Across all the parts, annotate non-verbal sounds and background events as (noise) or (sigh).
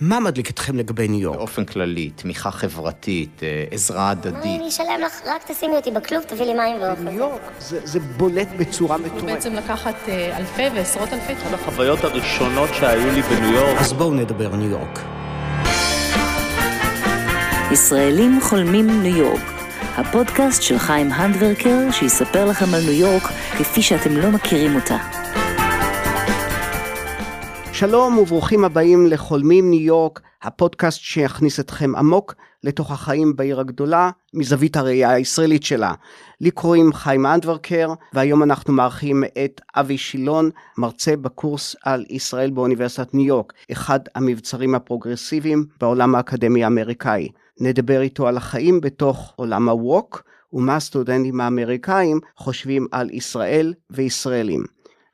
מה מדליק אתכם לגבי ניו יורק? באופן כללי, תמיכה חברתית, אה, עזרה הדדית. אני אשלם לך, רק תשימי אותי בכלוב, תביא לי מים ואוכל. ניו יורק זה, זה בולט בצורה מטורפת. בעצם לקחת אה, אלפי ועשרות אלפי אחת החוויות הראשונות שהיו לי בניו יורק. אז בואו נדבר ניו יורק. ישראלים חולמים ניו יורק, הפודקאסט של חיים הנדברקר שיספר לכם על ניו יורק כפי שאתם לא מכירים אותה. שלום וברוכים הבאים לחולמים ניו יורק, הפודקאסט שיכניס אתכם עמוק לתוך החיים בעיר הגדולה, מזווית הראייה הישראלית שלה. לי קוראים חיים הנדוורקר, והיום אנחנו מארחים את אבי שילון, מרצה בקורס על ישראל באוניברסיטת ניו יורק, אחד המבצרים הפרוגרסיביים בעולם האקדמי האמריקאי. נדבר איתו על החיים בתוך עולם ה woke, ומה הסטודנטים האמריקאים חושבים על ישראל וישראלים.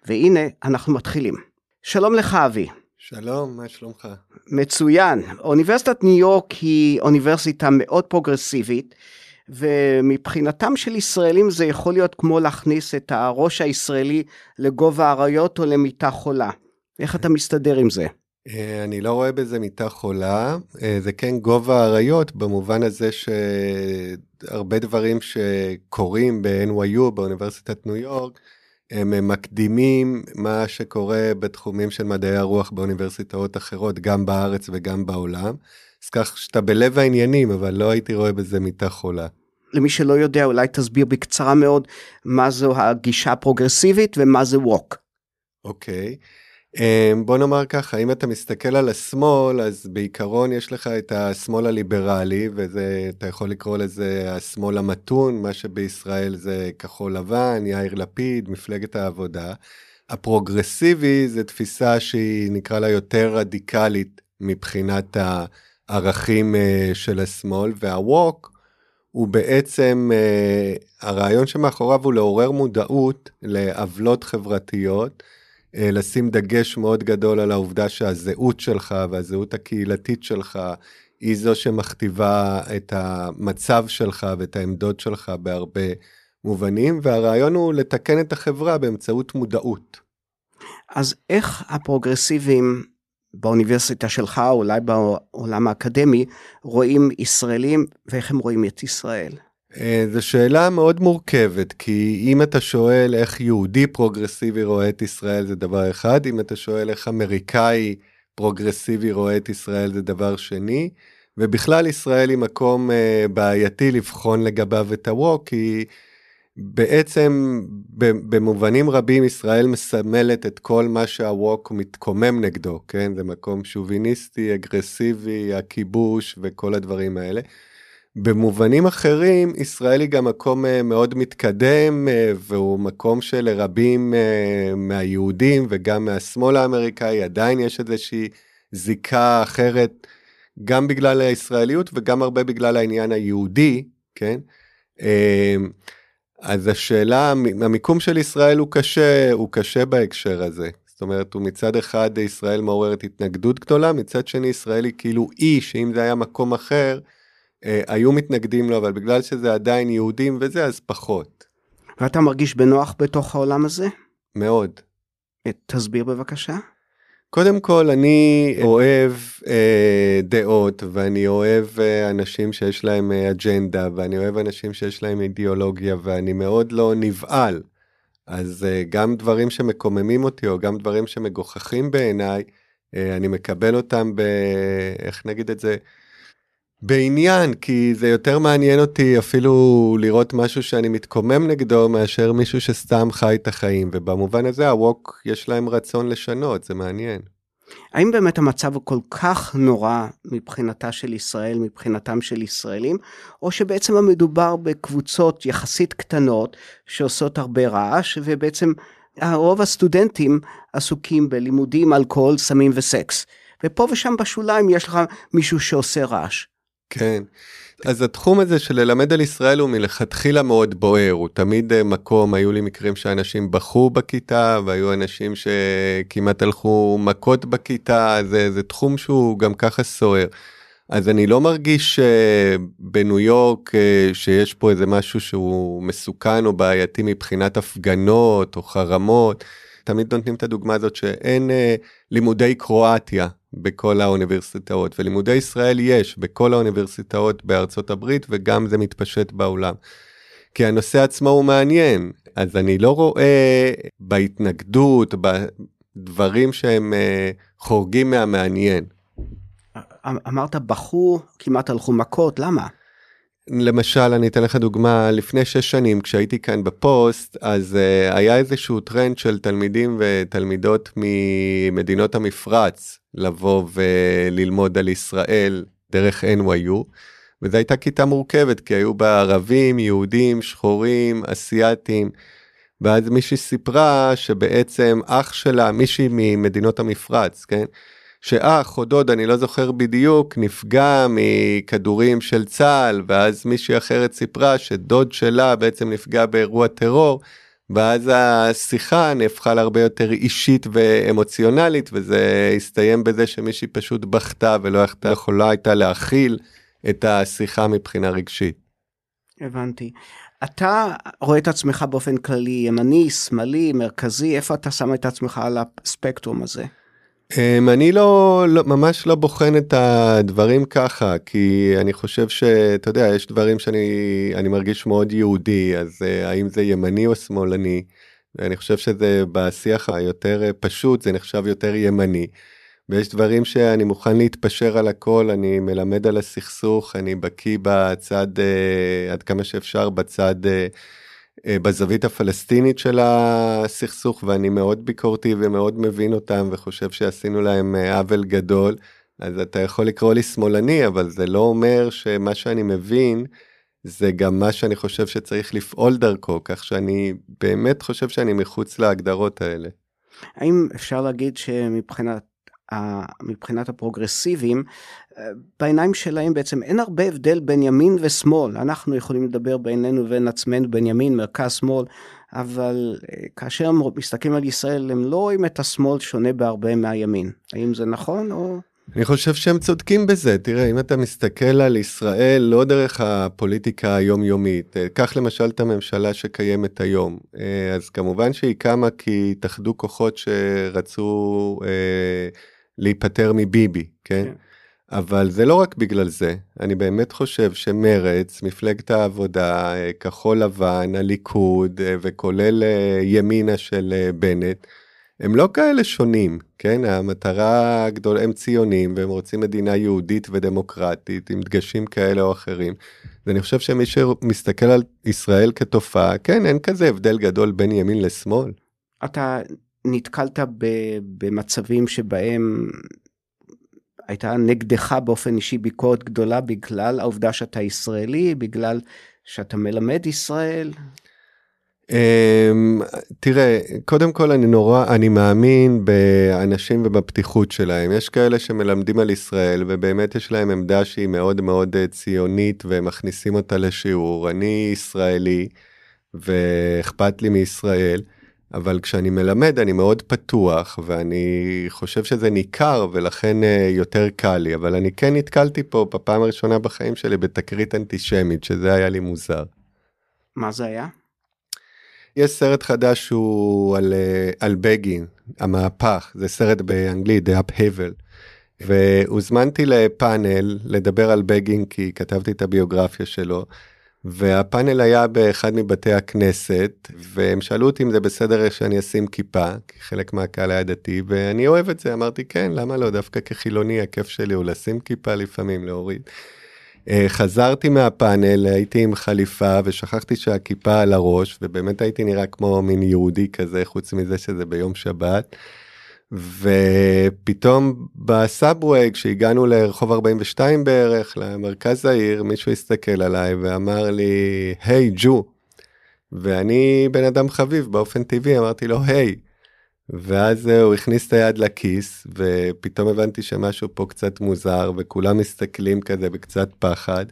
והנה, אנחנו מתחילים. שלום לך אבי. שלום, מה שלומך? מצוין. אוניברסיטת ניו יורק היא אוניברסיטה מאוד פרוגרסיבית, ומבחינתם של ישראלים זה יכול להיות כמו להכניס את הראש הישראלי לגובה האריות או למיטה חולה. איך אתה מסתדר עם זה? אה, אני לא רואה בזה מיטה חולה, אה, זה כן גובה האריות במובן הזה שהרבה דברים שקורים ב-NYU, באוניברסיטת ניו יורק, הם מקדימים מה שקורה בתחומים של מדעי הרוח באוניברסיטאות אחרות, גם בארץ וגם בעולם. אז כך שאתה בלב העניינים, אבל לא הייתי רואה בזה מיטה חולה. למי שלא יודע, אולי תסביר בקצרה מאוד מה זו הגישה הפרוגרסיבית ומה זה ווק. אוקיי. Okay. אמ, בוא נאמר ככה, אם אתה מסתכל על השמאל, אז בעיקרון יש לך את השמאל הליברלי, וזה, אתה יכול לקרוא לזה השמאל המתון, מה שבישראל זה כחול לבן, יאיר לפיד, מפלגת העבודה. הפרוגרסיבי זה תפיסה שהיא נקרא לה יותר רדיקלית מבחינת הערכים אה, של השמאל, והווק הוא בעצם, אה, הרעיון שמאחוריו הוא לעורר מודעות לעוולות חברתיות. אה, לשים דגש מאוד גדול על העובדה שהזהות שלך והזהות הקהילתית שלך היא זו שמכתיבה את המצב שלך ואת העמדות שלך בהרבה מובנים, והרעיון הוא לתקן את החברה באמצעות מודעות. אז איך הפרוגרסיבים באוניברסיטה שלך, אולי בעולם האקדמי, רואים ישראלים ואיך הם רואים את ישראל? אה, זו שאלה מאוד מורכבת, כי אם אתה שואל איך יהודי פרוגרסיבי רואה את ישראל זה דבר אחד, אם אתה שואל איך אמריקאי פרוגרסיבי רואה את ישראל זה דבר שני, ובכלל ישראל היא מקום uh, בעייתי לבחון לגביו את ה woke, כי בעצם במובנים רבים ישראל מסמלת את כל מה שהווק מתקומם נגדו, כן? זה מקום שוביניסטי, אגרסיבי, הכיבוש וכל הדברים האלה. במובנים אחרים, ישראל היא גם מקום אה, מאוד מתקדם, אה, והוא מקום שלרבים אה, מהיהודים וגם מהשמאל האמריקאי עדיין יש איזושהי זיקה אחרת, גם בגלל הישראליות וגם הרבה בגלל העניין היהודי, כן? אז השאלה, המיקום של ישראל הוא קשה, הוא קשה בהקשר הזה. זאת אומרת, הוא מצד אחד ישראל מעוררת התנגדות גדולה, מצד שני ישראל היא כאילו אי, שאם זה היה מקום אחר, היו מתנגדים לו, אבל בגלל שזה עדיין יהודים וזה, אז פחות. ואתה מרגיש בנוח בתוך העולם הזה? מאוד. אה, תסביר בבקשה. קודם כל, אני אוהב אה, דעות, ואני אוהב אה, אנשים שיש להם אה, אג'נדה, ואני אוהב אנשים שיש להם אידיאולוגיה, ואני מאוד לא נבהל. אז אה, גם דברים שמקוממים אותי, או גם דברים שמגוחכים בעיניי, אה, אני מקבל אותם ב... איך נגיד את זה? בעניין, כי זה יותר מעניין אותי אפילו לראות משהו שאני מתקומם נגדו, מאשר מישהו שסתם חי את החיים, ובמובן הזה הווק יש להם רצון לשנות, זה מעניין. האם באמת המצב הוא כל כך נורא מבחינתה של ישראל, מבחינתם של ישראלים, או שבעצם המדובר בקבוצות יחסית קטנות שעושות הרבה רעש, ובעצם רוב הסטודנטים עסוקים בלימודים, אלכוהול, סמים וסקס. ופה ושם בשוליים יש לך מישהו שעושה רעש. כן. אז התחום הזה של ללמד על ישראל הוא מלכתחילה מאוד בוער, הוא תמיד אה, מקום, היו לי מקרים שאנשים בכו בכיתה, והיו אנשים שכמעט הלכו מכות בכיתה, זה, זה תחום שהוא גם ככה סוער. אז אני לא מרגיש uh, בניו יורק uh, שיש פה איזה משהו שהוא מסוכן או בעייתי מבחינת הפגנות או חרמות. תמיד נותנים את הדוגמה הזאת שאין אה, לימודי קרואטיה בכל האוניברסיטאות, ולימודי ישראל יש בכל האוניברסיטאות בארצות הברית, וגם זה מתפשט בעולם. כי הנושא עצמו הוא מעניין, אז אני לא רואה בהתנגדות, בדברים שהם אה, חורגים מהמעניין. אמרת בחור, כמעט הלכו מכות, למה? למשל, אני אתן לך דוגמה, לפני שש שנים, כשהייתי כאן בפוסט, אז uh, היה איזשהו טרנד של תלמידים ותלמידות ממדינות המפרץ לבוא וללמוד על ישראל דרך NYU, וזו הייתה כיתה מורכבת, כי היו בה ערבים, יהודים, שחורים, אסייתים, ואז מישהי סיפרה שבעצם אח שלה, מישהי ממדינות המפרץ, כן? שאח או דוד, אני לא זוכר בדיוק, נפגע מכדורים של צה"ל, ואז מישהי אחרת סיפרה שדוד שלה בעצם נפגע באירוע טרור, ואז השיחה נהפכה להרבה יותר אישית ואמוציונלית, וזה הסתיים בזה שמישהי פשוט בכתה ולא יכולה הייתה להכיל את השיחה מבחינה רגשית. הבנתי. אתה רואה את עצמך באופן כללי ימני, שמאלי, מרכזי, איפה אתה שם את עצמך על הספקטרום הזה? Um, אני לא, לא ממש לא בוחן את הדברים ככה כי אני חושב שאתה יודע יש דברים שאני אני מרגיש מאוד יהודי אז uh, האם זה ימני או שמאלני. אני חושב שזה בשיח היותר אה, פשוט זה נחשב יותר ימני. ויש דברים שאני מוכן להתפשר על הכל אני מלמד על הסכסוך אני בקיא בצד uh, עד כמה שאפשר בצד. אה, בזווית הפלסטינית של הסכסוך ואני מאוד ביקורתי ומאוד מבין אותם וחושב שעשינו להם אה, עוול גדול. אז אתה יכול לקרוא לי שמאלני אבל זה לא אומר שמה שאני מבין זה גם מה שאני חושב שצריך לפעול דרכו כך שאני באמת חושב שאני מחוץ להגדרות האלה. האם אפשר להגיד שמבחינת מבחינת הפרוגרסיביים, בעיניים שלהם בעצם אין הרבה הבדל בין ימין ושמאל. אנחנו יכולים לדבר בינינו ובין עצמנו בין ימין, מרכז, שמאל, אבל אה, כאשר הם מסתכלים על ישראל, הם לא רואים את השמאל שונה בהרבה מהימין. האם זה נכון או... אני חושב שהם צודקים בזה. תראה, אם אתה מסתכל על ישראל לא דרך הפוליטיקה היומיומית, אה, קח למשל את הממשלה שקיימת היום. אה, אז כמובן שהיא קמה כי התאחדו כוחות שרצו להיפטר מביבי, כן? כן? אבל זה לא רק בגלל זה, אני באמת חושב שמרץ, מפלגת העבודה, כחול לבן, הליכוד וכולל אה, ימינה של אה, בנט, הם לא כאלה שונים, כן? המטרה הגדולה, הם ציונים והם רוצים מדינה יהודית ודמוקרטית עם דגשים כאלה או אחרים. ואני חושב שמי שמסתכל על ישראל כתופעה, כן, אין כזה הבדל גדול בין ימין לשמאל. אתה נתקלת במצבים שבהם הייתה נגדך באופן אישי ביקורת גדולה בגלל העובדה שאתה ישראלי, בגלל שאתה מלמד ישראל? Um, תראה, קודם כל אני נורא, אני מאמין באנשים ובפתיחות שלהם. יש כאלה שמלמדים על ישראל ובאמת יש להם עמדה שהיא מאוד מאוד אה, ציונית ומכניסים אותה לשיעור. אני ישראלי ואכפת לי מישראל. אבל כשאני מלמד אני מאוד פתוח ואני חושב שזה ניכר ולכן אה, יותר קל לי אבל אני כן נתקלתי פה בפעם הראשונה בחיים שלי בתקרית אנטישמית שזה היה לי מוזר. מה זה היה? יש סרט חדש שהוא על, אה, על בגין המהפך זה סרט באנגלית The Uphavel והוזמנתי לפאנל לדבר על בגין כי כתבתי את הביוגרפיה שלו. והפאנל היה באחד מבתי הכנסת, והם שאלו אותי אם זה בסדר שאני אשים כיפה, כי חלק מהקהל היה דתי, ואני אוהב את זה, אמרתי כן, למה לא, דווקא כחילוני הכיף שלי הוא לשים כיפה לפעמים, להוריד. אה, חזרתי מהפאנל, הייתי עם חליפה ושכחתי שהכיפה על הראש, ובאמת הייתי נראה כמו מין יהודי כזה, חוץ מזה שזה ביום שבת. ופתאום בסאבווי כשהגענו לרחוב 42 בערך למרכז העיר מישהו הסתכל עליי ואמר לי היי hey, ג'ו. ואני בן אדם חביב באופן טבעי אמרתי לו היי. Hey. ואז הוא הכניס את היד לכיס ופתאום הבנתי שמשהו פה קצת מוזר וכולם מסתכלים כזה בקצת פחד.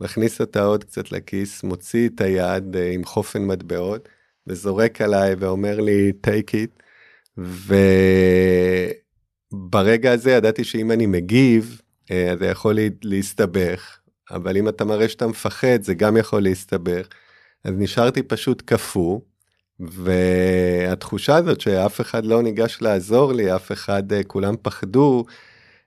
מכניס אותה עוד קצת לכיס מוציא את היד אה, עם חופן מטבעות וזורק עליי ואומר לי take it. וברגע הזה ידעתי שאם אני מגיב, אה, זה יכול להסתבך, אבל אם אתה מראה שאתה מפחד, זה גם יכול להסתבך. אז נשארתי פשוט קפוא, והתחושה הזאת שאף אחד לא ניגש לעזור לי, אף אחד, אה, כולם פחדו,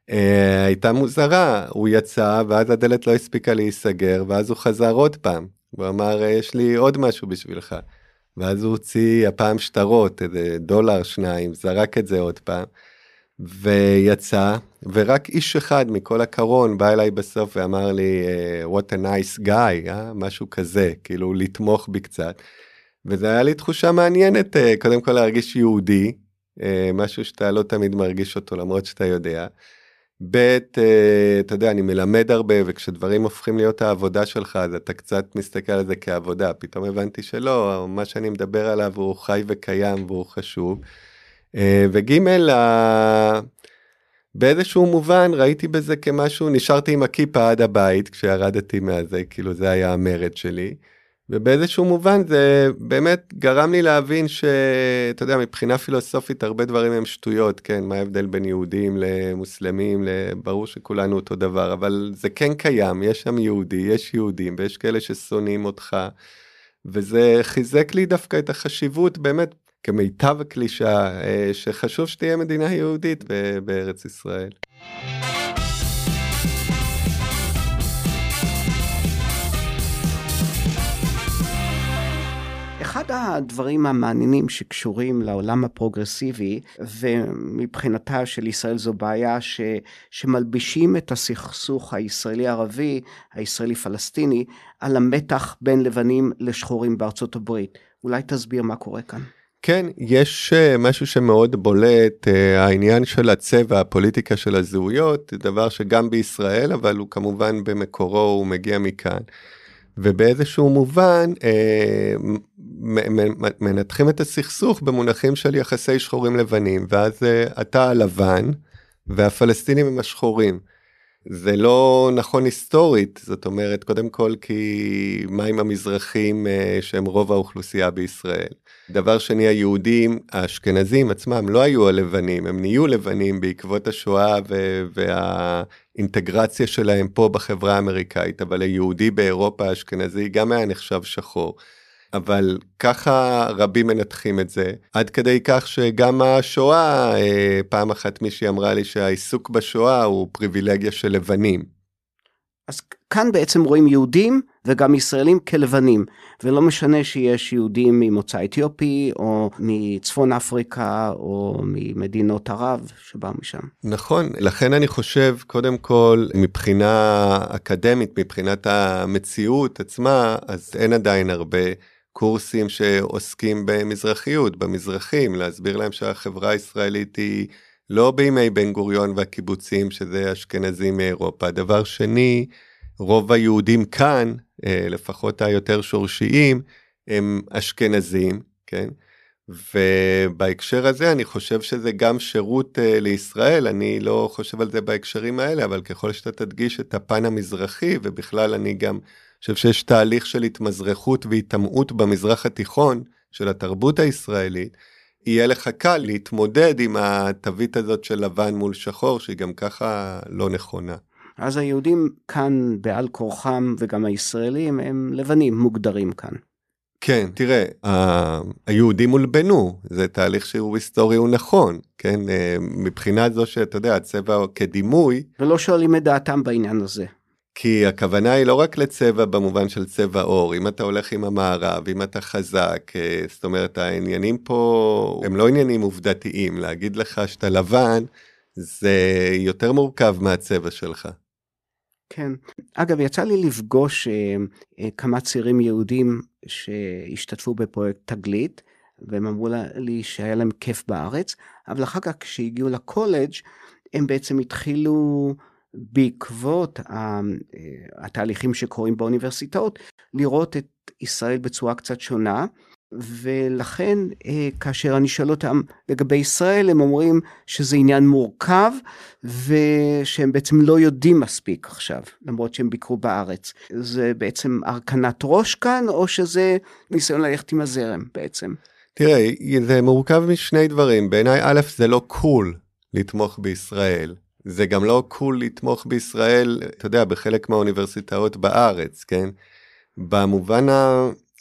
אה, הייתה מוזרה. הוא יצא ואז הדלת לא הספיקה להיסגר, ואז הוא חזר עוד פעם. הוא אמר, יש לי עוד משהו בשבילך. ואז הוא הוציא הפעם שטרות, איזה דולר, שניים, זרק את זה עוד פעם. ויצא, ורק איש אחד מכל הקרון בא אליי בסוף ואמר לי, what a nice guy, אה? משהו כזה, כאילו לתמוך בי קצת. וזה היה לי תחושה מעניינת, אה, קודם כל להרגיש יהודי, אה, משהו שאתה לא תמיד מרגיש אותו למרות שאתה יודע. ב', אה, אתה יודע, אני מלמד הרבה, וכשדברים הופכים להיות העבודה שלך, אז אתה קצת מסתכל על זה כעבודה. פתאום הבנתי שלא, מה שאני מדבר עליו הוא חי וקיים והוא חשוב. וג', באיזשהו מובן ראיתי בזה כמשהו, נשארתי עם הכיפה עד הבית כשירדתי מהזה, כאילו זה היה המרד שלי. ובאיזשהו מובן זה באמת גרם לי להבין שאתה יודע, מבחינה פילוסופית הרבה דברים הם שטויות, כן, מה ההבדל בין יהודים למוסלמים, ברור שכולנו אותו דבר, אבל זה כן קיים, יש שם יהודי, יש יהודים, ויש כאלה ששונאים אותך, וזה חיזק לי דווקא את החשיבות, באמת, כמיטב הקלישה, אה, שחשוב שתהיה מדינה יהודית בארץ ישראל. הדברים המעניינים שקשורים לעולם הפרוגרסיבי, ומבחינתה של ישראל זו בעיה ש, שמלבישים את הסכסוך הישראלי-ערבי, הישראלי-פלסטיני, על המתח בין לבנים לשחורים בארצות הברית. אולי תסביר מה קורה כאן. כן, יש אה, משהו שמאוד בולט, אה, העניין של הצבע, הפוליטיקה של הזהויות, דבר שגם בישראל, אבל הוא כמובן במקורו, הוא מגיע מכאן. ובאיזשהו מובן אה, מנתחים את הסכסוך במונחים של יחסי שחורים לבנים, ואז אה, אתה הלבן והפלסטינים הם השחורים. זה לא נכון היסטורית, זאת אומרת, קודם כל כי מה עם המזרחים אה, שהם רוב האוכלוסייה בישראל? דבר שני, היהודים האשכנזים עצמם לא היו הלבנים, הם נהיו לבנים בעקבות השואה והאינטגרציה שלהם פה בחברה האמריקאית, אבל היהודי באירופה האשכנזי גם היה נחשב שחור. אבל ככה רבים מנתחים את זה, עד כדי כך שגם השואה, אה, פעם אחת מישהי אמרה לי שהעיסוק בשואה הוא פריבילגיה של לבנים. אז כאן בעצם רואים יהודים וגם ישראלים כלבנים, ולא משנה שיש יהודים ממוצא אתיופי, או מצפון אפריקה, או ממדינות ערב שבאו משם. נכון, לכן אני חושב, קודם כל, מבחינה אקדמית, מבחינת המציאות עצמה, אז אין עדיין הרבה קורסים שעוסקים במזרחיות, במזרחים, להסביר להם שהחברה הישראלית היא... לא בימי בן גוריון והקיבוצים, שזה אשכנזים מאירופה. דבר שני, רוב היהודים כאן, אה, לפחות היותר שורשיים, הם אשכנזים, כן? ובהקשר הזה אני חושב שזה גם שירות uh, לישראל, אני לא חושב על זה בהקשרים האלה, אבל ככל שאתה תדגיש את הפן המזרחי, ובכלל אני גם חושב שיש תהליך של התמזרחות והיטמעות במזרח התיכון של התרבות הישראלית, יהיה לך קל להתמודד עם התווית הזאת של לבן מול שחור, שהיא גם ככה לא נכונה. אז היהודים כאן בעל כורחם וגם הישראלים הם לבנים מוגדרים כאן. כן, תראה, היהודים הולבנו, זה תהליך שהוא היסטורי, הוא נכון, כן, אה, מבחינה זו שאתה יודע, הצבע כדימוי. ולא שואלים את דעתם בעניין הזה. כי הכוונה היא לא רק לצבע במובן של צבע עור, אם אתה הולך עם המערב, אם אתה חזק, אה, זאת אומרת העניינים פה הם לא עניינים עובדתיים, להגיד לך שאתה לבן זה יותר מורכב מהצבע שלך. כן. אגב, יצא לי לפגוש אה, אה, כמה צעירים יהודים שהשתתפו בפרויקט תגלית, והם אמרו לי שהיה להם כיף בארץ, אבל אחר כך כשהגיעו לקולג' הם בעצם התחילו בעקבות אה, התהליכים שקורים באוניברסיטאות, לראות את ישראל בצורה קצת שונה. ולכן אה, כאשר אני שואל אותם לגבי ישראל, הם אומרים שזה עניין מורכב, ושהם בעצם לא יודעים מספיק עכשיו, למרות שהם ביקרו בארץ. זה בעצם הרכנת ראש כאן, או שזה ניסיון ללכת עם הזרם בעצם? תראה, זה מורכב משני דברים. בעיניי, א', זה לא קול לתמוך בישראל. זה גם לא קול לתמוך בישראל, אתה יודע, בחלק מהאוניברסיטאות בארץ, כן? במובן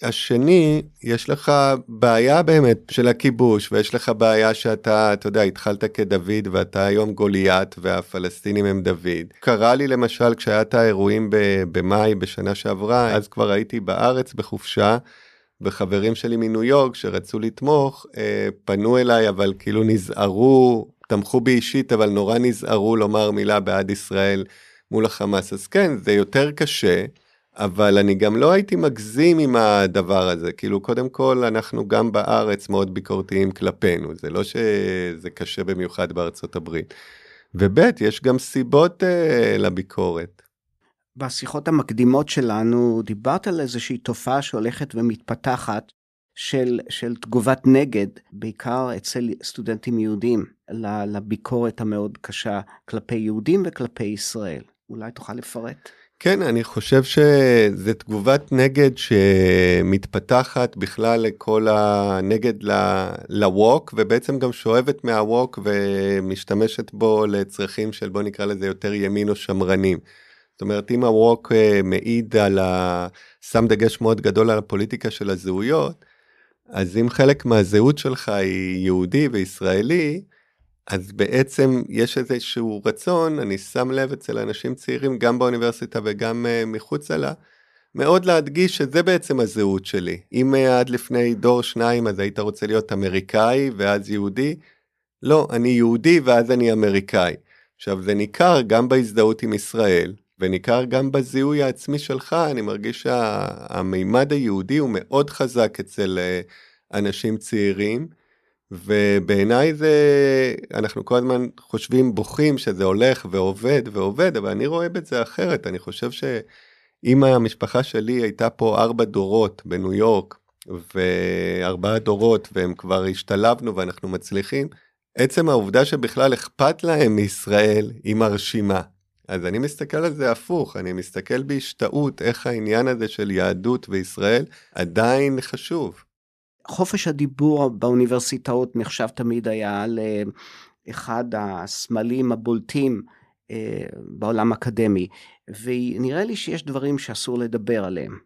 השני, יש לך בעיה באמת של הכיבוש, ויש לך בעיה שאתה, אתה יודע, התחלת כדוד ואתה היום גוליית והפלסטינים הם דוד. קרה לי למשל כשהיה את האירועים במאי בשנה שעברה, אז כבר הייתי בארץ בחופשה. וחברים שלי מניו יורק שרצו לתמוך, אה, פנו אליי, אבל כאילו נזהרו, תמכו בי אישית, אבל נורא נזהרו לומר מילה בעד ישראל מול החמאס. אז כן, זה יותר קשה. אבל אני גם לא הייתי מגזים עם הדבר הזה, כאילו קודם כל אנחנו גם בארץ מאוד ביקורתיים כלפינו, זה לא שזה קשה במיוחד בארצות הברית. וב' יש גם סיבות uh, לביקורת. בשיחות המקדימות שלנו דיברת על איזושהי תופעה שהולכת ומתפתחת של, של תגובת נגד, בעיקר אצל סטודנטים יהודים, לביקורת המאוד קשה כלפי יהודים וכלפי ישראל. אולי תוכל לפרט? כן, אני חושב שזה תגובת נגד שמתפתחת בכלל לכל הנגד לווק, ובעצם גם שואבת מהווק ומשתמשת בו לצרכים של בוא נקרא לזה יותר ימין או שמרנים. זאת אומרת, אם הווק אה, מעיד על ה... שם דגש מאוד גדול על הפוליטיקה של הזהויות, אז אם חלק מהזהות שלך היא יהודי וישראלי, אז בעצם יש איזשהו רצון, אני שם לב אצל אנשים צעירים, גם באוניברסיטה וגם uh, מחוצה לה, מאוד להדגיש שזה בעצם הזהות שלי. אם uh, עד לפני דור שניים אז היית רוצה להיות אמריקאי ואז יהודי, לא, אני יהודי ואז אני אמריקאי. עכשיו זה ניכר גם בהזדהות עם ישראל, וניכר גם בזיהוי העצמי שלך, אני מרגיש שהמימד היהודי הוא מאוד חזק אצל uh, אנשים צעירים. ובעיניי זה, אנחנו כל הזמן חושבים, בוכים שזה הולך ועובד ועובד, אבל אני רואה בזה אחרת, אני חושב שאם המשפחה שלי הייתה פה ארבע דורות בניו יורק, וארבעה דורות והם כבר השתלבנו ואנחנו מצליחים, עצם העובדה שבכלל אכפת להם מישראל היא מרשימה. אז אני מסתכל על זה הפוך, אני מסתכל בהשתאות איך העניין הזה של יהדות וישראל עדיין חשוב. חופש הדיבור באוניברסיטאות נחשב תמיד היה לאחד הסמלים הבולטים אה, בעולם האקדמי, ונראה לי שיש דברים שאסור לדבר עליהם,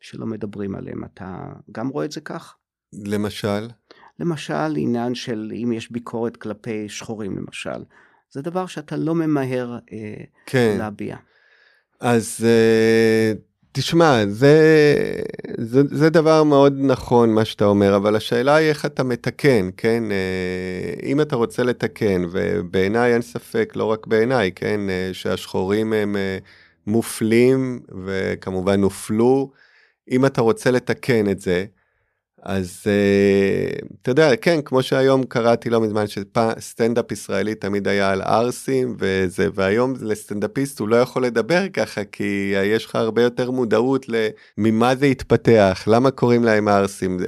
שלא מדברים עליהם. אתה גם רואה את זה כך? למשל? למשל, עניין של אם יש ביקורת כלפי שחורים, למשל. זה דבר שאתה לא ממהר אה, כן. להביע. אז אה, תשמע, זה, זה, זה דבר מאוד נכון מה שאתה אומר, אבל השאלה היא איך אתה מתקן, כן? אה, אם אתה רוצה לתקן, ובעיניי אין ספק, לא רק בעיניי, כן? אה, שהשחורים הם אה, מופלים וכמובן הופלו, אם אתה רוצה לתקן את זה, אז uh, אתה יודע, כן, כמו שהיום קראתי לא מזמן, שסטנדאפ ישראלי תמיד היה על ערסים וזה, והיום לסטנדאפיסט הוא לא יכול לדבר ככה, כי יש לך הרבה יותר מודעות ממה זה התפתח, למה קוראים להם ערסים,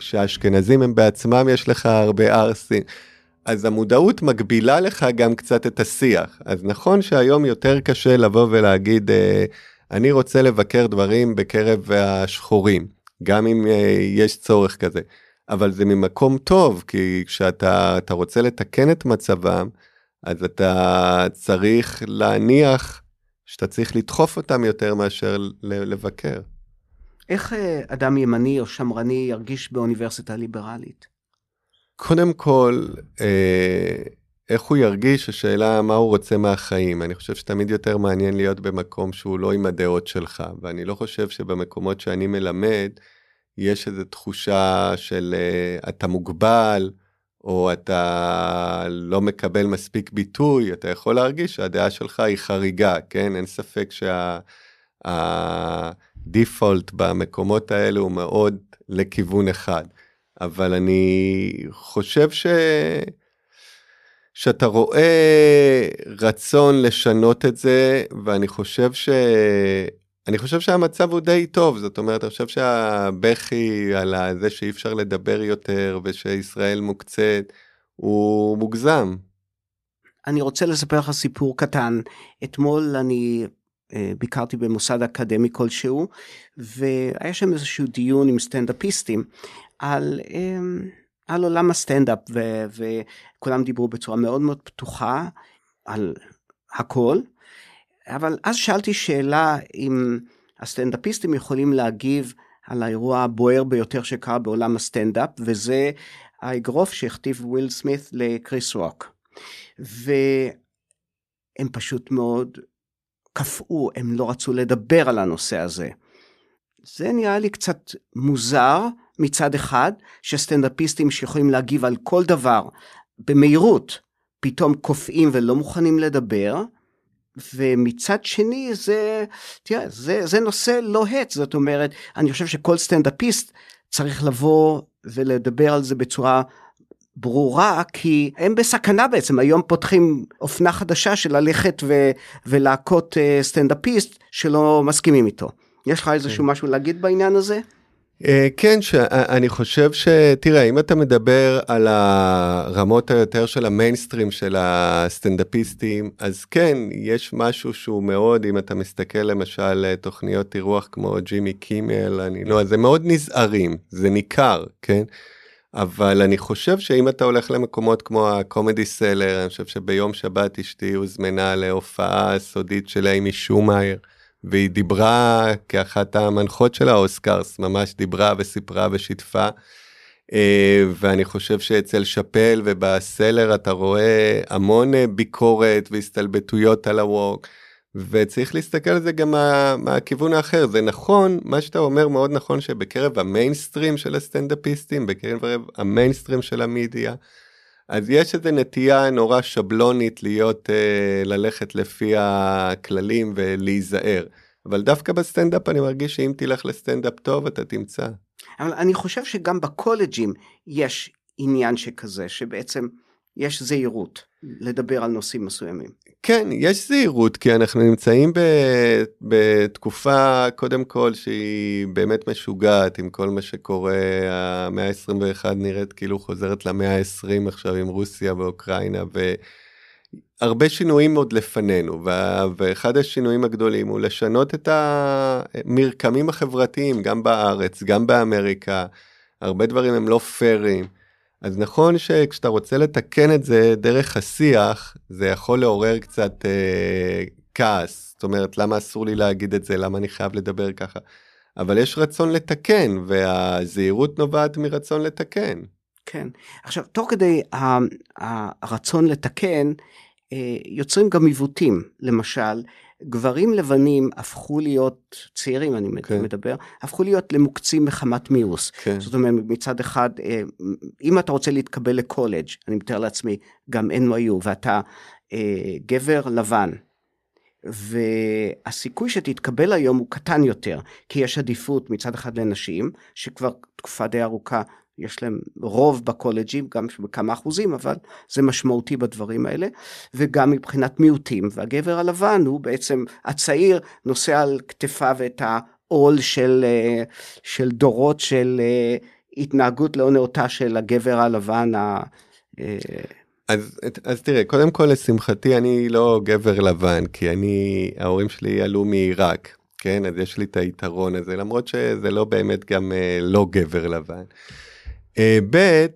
שהאשכנזים הם בעצמם יש לך הרבה ערסים. אז המודעות מגבילה לך גם קצת את השיח. אז נכון שהיום יותר קשה לבוא ולהגיד, uh, אני רוצה לבקר דברים בקרב השחורים. גם אם uh, יש צורך כזה. אבל זה ממקום טוב, כי כשאתה רוצה לתקן את מצבם, אז אתה צריך להניח שאתה צריך לדחוף אותם יותר מאשר לבקר. איך אה, אדם ימני או שמרני ירגיש באוניברסיטה ליברלית? קודם כל, אה, איך הוא ירגיש, השאלה מה הוא רוצה מהחיים. אני חושב שתמיד יותר מעניין להיות במקום שהוא לא עם הדעות שלך, ואני לא חושב שבמקומות שאני מלמד, יש איזו תחושה של uh, אתה מוגבל, או אתה לא מקבל מספיק ביטוי, אתה יכול להרגיש שהדעה שלך היא חריגה, כן? אין ספק שהדיפולט במקומות האלה הוא מאוד לכיוון אחד. אבל אני חושב ש... שאתה רואה רצון לשנות את זה, ואני חושב ש... אני חושב שהמצב הוא די טוב, זאת אומרת, אני חושב שהבכי על זה שאי אפשר לדבר יותר ושישראל מוקצת, הוא מוגזם. אני רוצה לספר לך סיפור קטן. אתמול אני אה, ביקרתי במוסד אקדמי כלשהו, והיה שם איזשהו דיון עם סטנדאפיסטים על, אה, על עולם הסטנדאפ, ו, וכולם דיברו בצורה מאוד מאוד פתוחה על הכל. אבל אז שאלתי שאלה אם הסטנדאפיסטים יכולים להגיב על האירוע הבוער ביותר שקרה בעולם הסטנדאפ, וזה האגרוף שהכתיב וויל סמית לקריס רוק. והם פשוט מאוד קפאו, הם לא רצו לדבר על הנושא הזה. זה נראה לי קצת מוזר מצד אחד, שסטנדאפיסטים שיכולים להגיב על כל דבר במהירות, פתאום קופאים ולא מוכנים לדבר, ומצד שני זה, תראה, זה, זה נושא לוהט, זאת אומרת, אני חושב שכל סטנדאפיסט צריך לבוא ולדבר על זה בצורה ברורה, כי הם בסכנה בעצם, היום פותחים אופנה חדשה של ללכת ו- ולהכות uh, סטנדאפיסט שלא מסכימים איתו. יש לך איזשהו כן. משהו להגיד בעניין הזה? אה, כן, אני חושב ש... תראה, אם אתה מדבר על הרמות היותר של המיינסטרים של הסטנדאפיסטים, אז כן, יש משהו שהוא מאוד, אם אתה מסתכל למשל אה, תוכניות אירוח כמו ג'ימי קימל, אני לא, זה מאוד נזהרים, זה ניכר, כן? אבל אני חושב שאם אתה הולך למקומות כמו ה Comedy Cellar, אני חושב שביום שבת אשתי הוזמנה להופעה סודית של איימי שומר. והיא דיברה כאחת המנחות של ה Oscars, ממש דיברה וסיפרה ושיתפה. אה, ואני חושב שאצל שאפל וב Cellar אתה רואה המון אה, ביקורת והסתלבטויות על ה woke. וצריך להסתכל על זה גם מה, מהכיוון האחר זה נכון מה שאתה אומר מאוד נכון שבקרב המיינסטרים של הסטנדאפיסטים בקרב המיינסטרים של המדיה אז יש איזו נטייה נורא שבלונית להיות, אה, ללכת לפי הכללים ולהיזהר. אבל דווקא בסטנדאפ אני מרגיש שאם תלך לסטנדאפ טוב אתה תמצא. אבל אני חושב שגם בקולג'ים יש עניין שכזה, שבעצם יש זהירות לדבר על נושאים מסוימים. כן, יש זהירות, כי אנחנו נמצאים בתקופה, קודם כל, שהיא באמת משוגעת עם כל מה שקורה. המאה ה-21 נראית כאילו חוזרת למאה ה-20 עכשיו עם רוסיה ואוקראינה, והרבה שינויים עוד לפנינו, ואחד השינויים הגדולים הוא לשנות את המרקמים החברתיים, גם בארץ, גם באמריקה. הרבה דברים הם לא פיירים. אז נכון שכשאתה רוצה לתקן את זה דרך השיח, זה יכול לעורר קצת אה, כעס. זאת אומרת, למה אסור לי להגיד את זה? למה אני חייב לדבר ככה? אבל יש רצון לתקן, והזהירות נובעת מרצון לתקן. כן. עכשיו, תוך כדי הרצון לתקן, אה, יוצרים גם עיוותים. למשל, גברים לבנים הפכו להיות, צעירים אני כן. מדבר, הפכו להיות למוקצים מחמת מיאוס. כן. זאת אומרת, מצד אחד, אה, אם אתה רוצה להתקבל לקולג', אני מתאר לעצמי, גם NYU, ואתה אה, גבר לבן, והסיכוי שתתקבל היום הוא קטן יותר, כי יש עדיפות מצד אחד לנשים, שכבר תקופה די ארוכה יש להם רוב בקולג'ים, גם בכמה אחוזים, אבל זה משמעותי בדברים האלה, וגם מבחינת מיעוטים, והגבר הלבן הוא בעצם הצעיר נושא על כתפיו את העול של, אה, של דורות של אה, התנהגות לא נאותה של הגבר הלבן. ה... אה, אז, אז תראה, קודם כל לשמחתי אני לא גבר לבן, כי אני, ההורים שלי עלו מעיראק, כן? אז יש לי את היתרון הזה, למרות שזה לא באמת גם לא גבר לבן. אה, ב',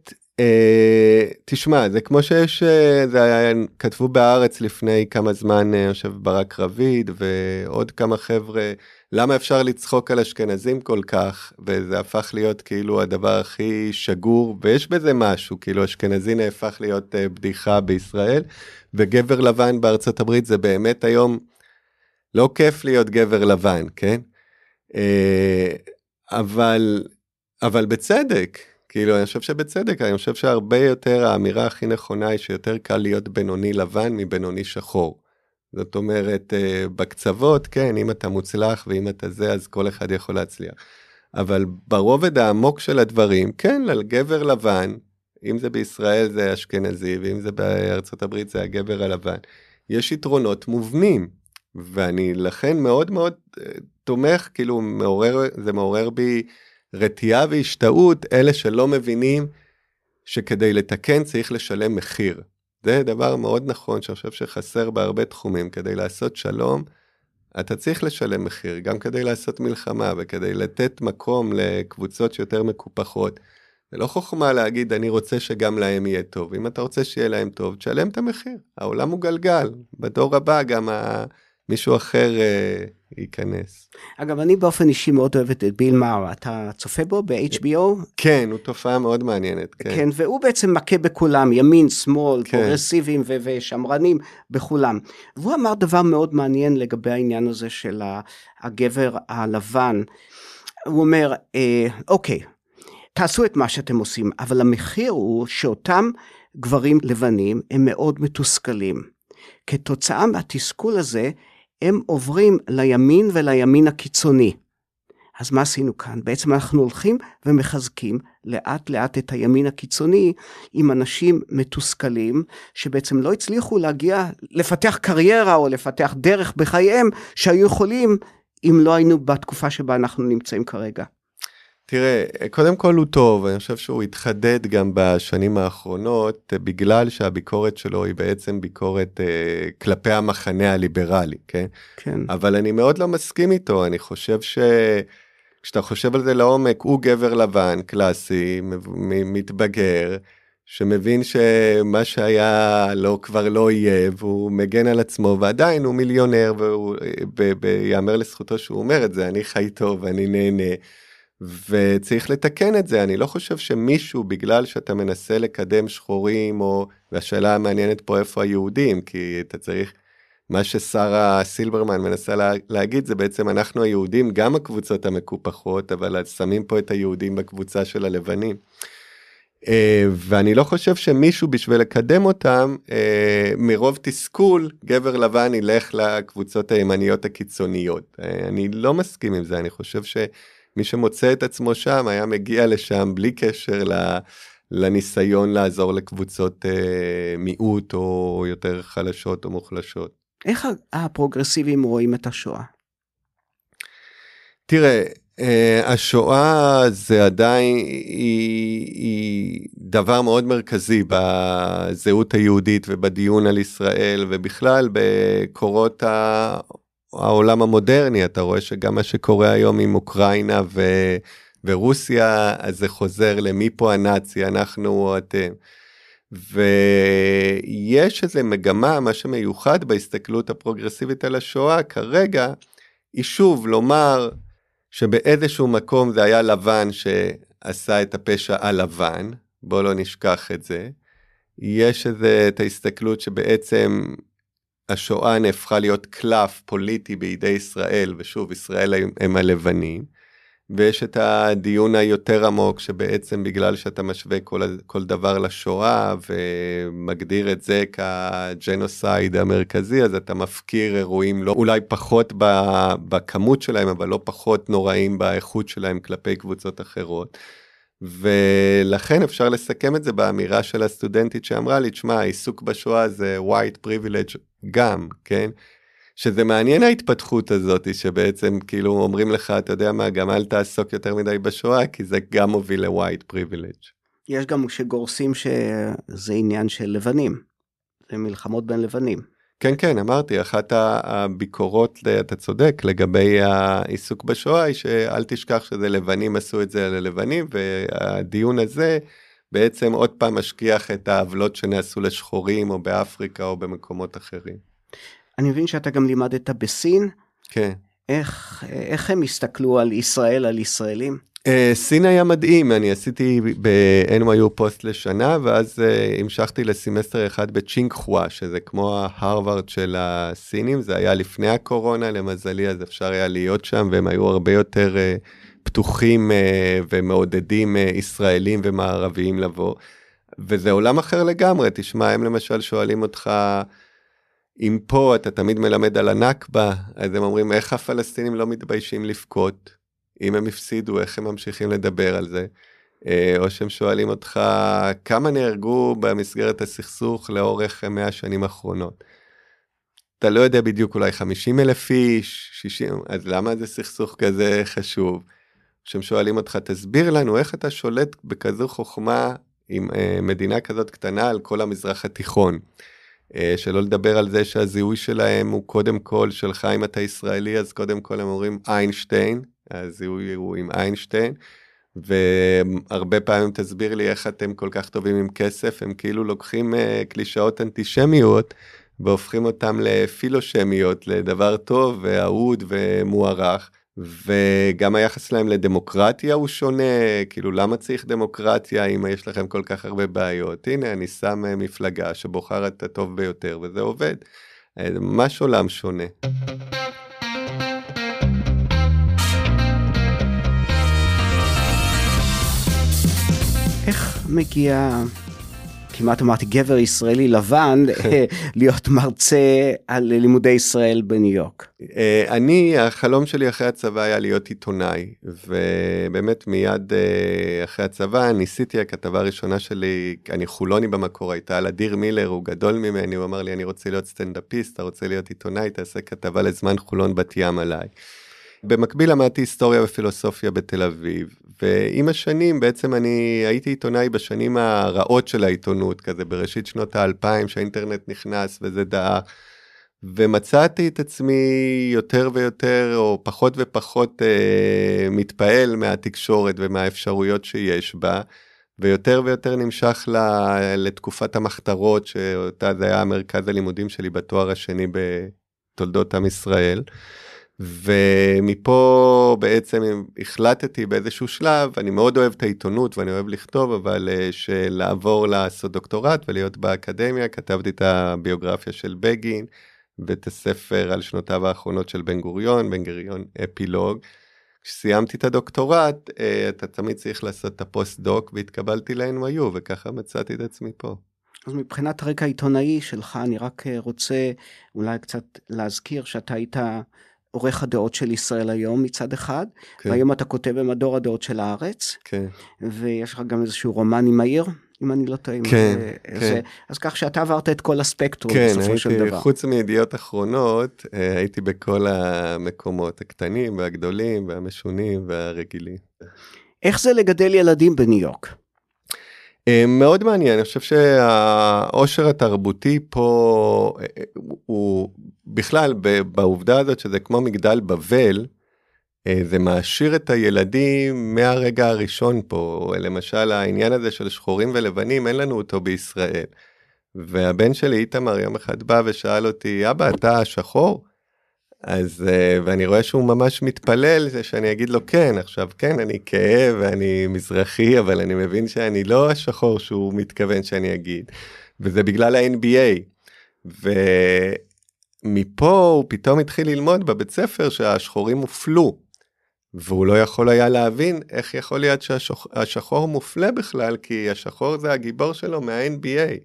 אה, תשמע, זה כמו שיש, אה, זה היה, כתבו בהארץ לפני כמה זמן, אני חושב ברק רביד ועוד כמה חבר'ה, למה אפשר לצחוק על אשכנזים כל כך, וזה הפך להיות כאילו הדבר הכי שגור, ויש בזה משהו, כאילו אשכנזי נהפך להיות בדיחה בישראל, וגבר לבן בארצות הברית זה באמת היום לא כיף להיות גבר לבן, כן? אבל, אבל בצדק, כאילו, אני חושב שבצדק, אני חושב שהרבה יותר, האמירה הכי נכונה היא שיותר קל להיות בינוני לבן מבינוני שחור. זאת אומרת, אה, בקצוות, כן, אם אתה מוצלח ואם אתה זה, אז כל אחד יכול להצליח. אבל ברובד העמוק של הדברים, כן, על גבר לבן, אם זה בישראל זה אשכנזי, ואם זה בארצות הברית זה הגבר הלבן, יש יתרונות מובנים. ואני לכן מאוד מאוד אה, תומך, כאילו, מעורר, זה מעורר בי רתיעה והשתאות, אלה שלא מבינים שכדי לתקן צריך לשלם מחיר. זה דבר מאוד נכון שאני חושב שחסר בהרבה תחומים. כדי לעשות שלום, אתה צריך לשלם מחיר, גם כדי לעשות מלחמה וכדי לתת מקום לקבוצות שיותר מקופחות. זה לא חוכמה להגיד, אני רוצה שגם להם יהיה טוב. אם אתה רוצה שיהיה להם טוב, תשלם את המחיר. העולם הוא גלגל. בדור הבא גם מישהו אחר אה, ייכנס. אגב, אני באופן אישי מאוד אוהבת את ביל מאר, אתה צופה בו ב-HBO? כן, הוא תופעה מאוד מעניינת. כן, כן, והוא בעצם מכה בכולם, ימין, שמאל, כן. פרוגרסיביים ו- ושמרנים, בכולם. והוא אמר דבר מאוד מעניין לגבי העניין הזה של הגבר הלבן. הוא אומר, אה, אוקיי, תעשו את מה שאתם עושים, אבל המחיר הוא שאותם גברים לבנים הם מאוד מתוסכלים. כתוצאה מהתסכול הזה, הם עוברים לימין ולימין הקיצוני. אז מה עשינו כאן? בעצם אנחנו הולכים ומחזקים לאט לאט את הימין הקיצוני עם אנשים מתוסכלים שבעצם לא הצליחו להגיע, לפתח קריירה או לפתח דרך בחייהם שהיו יכולים אם לא היינו בתקופה שבה אנחנו נמצאים כרגע. תראה, קודם כל הוא טוב, אני חושב שהוא התחדד גם בשנים האחרונות, אה, בגלל שהביקורת שלו היא בעצם ביקורת אה, כלפי המחנה הליברלי, כן? כן. אבל אני מאוד לא מסכים איתו, אני חושב ש... כשאתה חושב על זה לעומק, הוא גבר לבן, קלאסי, מתבגר, שמבין שמה שהיה לא כבר לא יהיה, והוא מגן על עצמו, ועדיין הוא מיליונר, ויאמר לזכותו שהוא אומר את זה, אני חי טוב, אני נהנה. וצריך לתקן את זה, אני לא חושב שמישהו, בגלל שאתה מנסה לקדם שחורים, או, והשאלה המעניינת פה איפה היהודים, כי אתה צריך, מה ששרה סילברמן מנסה לה, להגיד זה בעצם אנחנו היהודים, גם הקבוצות המקופחות, אבל שמים פה את היהודים בקבוצה של הלבנים. Uh, ואני לא חושב שמישהו בשביל לקדם אותם, uh, מרוב תסכול, גבר לבן ילך לקבוצות הימניות הקיצוניות. Uh, אני לא מסכים עם זה, אני חושב ש... מי שמוצא את עצמו שם היה מגיע לשם בלי קשר לניסיון לעזור לקבוצות אה, מיעוט או יותר חלשות או מוחלשות. איך הפרוגרסיבים רואים את השואה? תראה, אה, השואה זה עדיין, היא, היא דבר מאוד מרכזי בזהות היהודית ובדיון על ישראל ובכלל בקורות העולם המודרני, אתה רואה שגם מה שקורה היום עם אוקראינה ו... ורוסיה, אז זה חוזר למי פה הנאצי, אנחנו או אתם. ויש איזה מגמה, מה שמיוחד בהסתכלות הפרוגרסיבית על השואה כרגע, היא שוב לומר שבאיזשהו מקום זה היה לבן שעשה את הפשע הלבן, בוא לא נשכח את זה. יש איזה את ההסתכלות שבעצם השואה נהפכה להיות קלף פוליטי בידי ישראל, ושוב, ישראל הם הלבנים. ויש את הדיון היותר עמוק שבעצם בגלל שאתה משווה כל, כל דבר לשואה ומגדיר את זה כג'נוסייד המרכזי אז אתה מפקיר אירועים לא אולי פחות בכמות שלהם אבל לא פחות נוראים באיכות שלהם כלפי קבוצות אחרות. ולכן אפשר לסכם את זה באמירה של הסטודנטית שאמרה לי, תשמע, העיסוק בשואה זה white privilege גם, כן? שזה מעניין ההתפתחות הזאת, שבעצם כאילו אומרים לך, אתה יודע מה, גם אל תעסוק יותר מדי בשואה, כי זה גם מוביל ל-white privilege. יש גם שגורסים שזה עניין של לבנים, זה מלחמות בין לבנים. כן, כן, אמרתי, אחת הביקורות, אתה צודק, לגבי העיסוק בשואה, היא שאל תשכח שזה לבנים עשו את זה ללבנים, והדיון הזה בעצם עוד פעם משכיח את העוולות שנעשו לשחורים, או באפריקה, או במקומות אחרים. אני מבין שאתה גם לימדת בסין. כן. איך, איך הם הסתכלו על ישראל, על ישראלים? Uh, סין היה מדהים, אני עשיתי ב-NYU פוסט לשנה, ואז uh, המשכתי לסמסטר אחד בצ'ינג חווה, שזה כמו ההרווארד של הסינים, זה היה לפני הקורונה, למזלי, אז אפשר היה להיות שם, והם היו הרבה יותר uh, פתוחים uh, ומעודדים uh, ישראלים ומערביים לבוא. וזה עולם אחר לגמרי, תשמע, הם למשל שואלים אותך, אם פה אתה תמיד מלמד על הנכבה, אז הם אומרים, איך הפלסטינים לא מתביישים לבכות? אם הם הפסידו, איך הם ממשיכים לדבר על זה? אה, או שהם שואלים אותך, כמה נהרגו במסגרת הסכסוך לאורך 100 השנים האחרונות? אתה לא יודע בדיוק, אולי 50 אלף איש, 60, אז למה זה סכסוך כזה חשוב? שהם שואלים אותך, תסביר לנו איך אתה שולט בכזו חוכמה עם אה, מדינה כזאת קטנה על כל המזרח התיכון. אה, שלא לדבר על זה שהזיהוי שלהם הוא קודם כל שלך אם אתה ישראלי אז קודם כל הם אומרים איינשטיין הזיהוי הוא עם איינשטיין, והרבה פעמים תסביר לי איך אתם כל כך טובים עם כסף, הם כאילו לוקחים uh, קלישאות אנטישמיות והופכים אותם לפילושמיות, לדבר טוב ואהוד ומוערך. וגם היחס שלהם לדמוקרטיה הוא שונה, כאילו למה צריך דמוקרטיה אם יש לכם כל כך הרבה בעיות? הנה, אני שם אה, מפלגה שבוחרת את הטוב ביותר וזה עובד. אה, ממש עולם שונה. איך מגיע כמעט אמרתי גבר ישראלי לבן (laughs) להיות מרצה על לימודי ישראל בניו יורק. אה, אני החלום שלי אחרי הצבא היה להיות עיתונאי ובאמת מיד אה, אחרי הצבא ניסיתי הכתבה הראשונה שלי אני חולוני במקור הייתה על אדיר מילר הוא גדול ממני הוא אמר לי אני רוצה להיות סטנדאפיסט אתה רוצה להיות עיתונאי תעשה כתבה לזמן חולון בת ים עליי. במקביל למדתי היסטוריה ופילוסופיה בתל אביב, ועם השנים בעצם אני הייתי עיתונאי בשנים הרעות של העיתונות, כזה בראשית שנות האלפיים שהאינטרנט נכנס וזה דעך, ומצאתי את עצמי יותר ויותר או פחות ופחות אה, מתפעל מהתקשורת ומהאפשרויות שיש בה, ויותר ויותר נמשך ל, לתקופת המחתרות, שאותה זה היה מרכז הלימודים שלי בתואר השני בתולדות עם ישראל. ומפה בעצם החלטתי באיזשהו שלב, אני מאוד אוהב את העיתונות ואני אוהב לכתוב, אבל אה, שלעבור לעשות דוקטורט ולהיות באקדמיה, כתבתי את הביוגרפיה של בגין ואת הספר על שנותיו האחרונות של בן גוריון, בן גוריון אפילוג. כשסיימתי את הדוקטורט, אה, אתה תמיד צריך לעשות את הפוסט-דוק והתקבלתי ל-NYU וככה מצאתי את עצמי פה. אז מבחינת הרקע העיתונאי שלך, אני רק אה, רוצה אולי קצת להזכיר שאתה היית עורך הדעות של ישראל היום מצד אחד, כן. והיום אתה כותב במדור הדעות של הארץ, כן. ויש לך גם איזשהו רומן עם העיר, אם אני לא טועה. כן, זה, כן. זה, אז כך שאתה עברת את כל הספקטרום כן, בסופו של דבר. כן, חוץ מידיעות אחרונות, אה, הייתי בכל המקומות הקטנים והגדולים והמשונים והרגילים. איך זה לגדל ילדים בניו יורק? אה, מאוד מעניין, אני חושב שהעושר התרבותי פה אה, הוא בכלל בעובדה הזאת שזה כמו מגדל בבל, אה, זה מעשיר את הילדים מהרגע הראשון פה, למשל העניין הזה של שחורים ולבנים אין לנו אותו בישראל. והבן שלי איתמר יום אחד בא ושאל אותי, אבא אתה שחור? אז, אה, ואני רואה שהוא ממש מתפלל שאני אגיד לו כן, עכשיו כן, אני כהה ואני מזרחי, אבל אני מבין שאני לא השחור שהוא מתכוון שאני אגיד, וזה בגלל ה-NBA. ומפה הוא פתאום התחיל ללמוד בבית ספר שהשחורים הופלו, והוא לא יכול היה להבין איך יכול להיות שהשחור מופלה בכלל, כי השחור זה הגיבור שלו מה-NBA.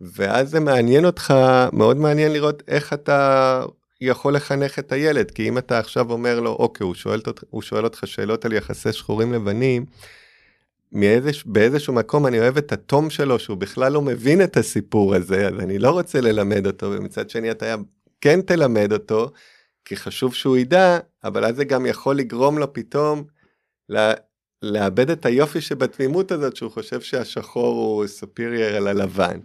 ואז זה מעניין אותך, מאוד מעניין לראות איך אתה יכול לחנך את הילד, כי אם אתה עכשיו אומר לו, אוקיי, הוא שואל, הוא שואל אותך שאלות על יחסי שחורים לבנים, מאיזה, באיזשהו מקום אני אוהב את התום שלו, שהוא בכלל לא מבין את הסיפור הזה, אז אני לא רוצה ללמד אותו, ומצד שני אתה כן תלמד אותו, כי חשוב שהוא ידע, אבל אז זה גם יכול לגרום לו פתאום לה, לאבד את היופי שבתמימות הזאת, שהוא חושב שהשחור הוא סופירייר על הלבן.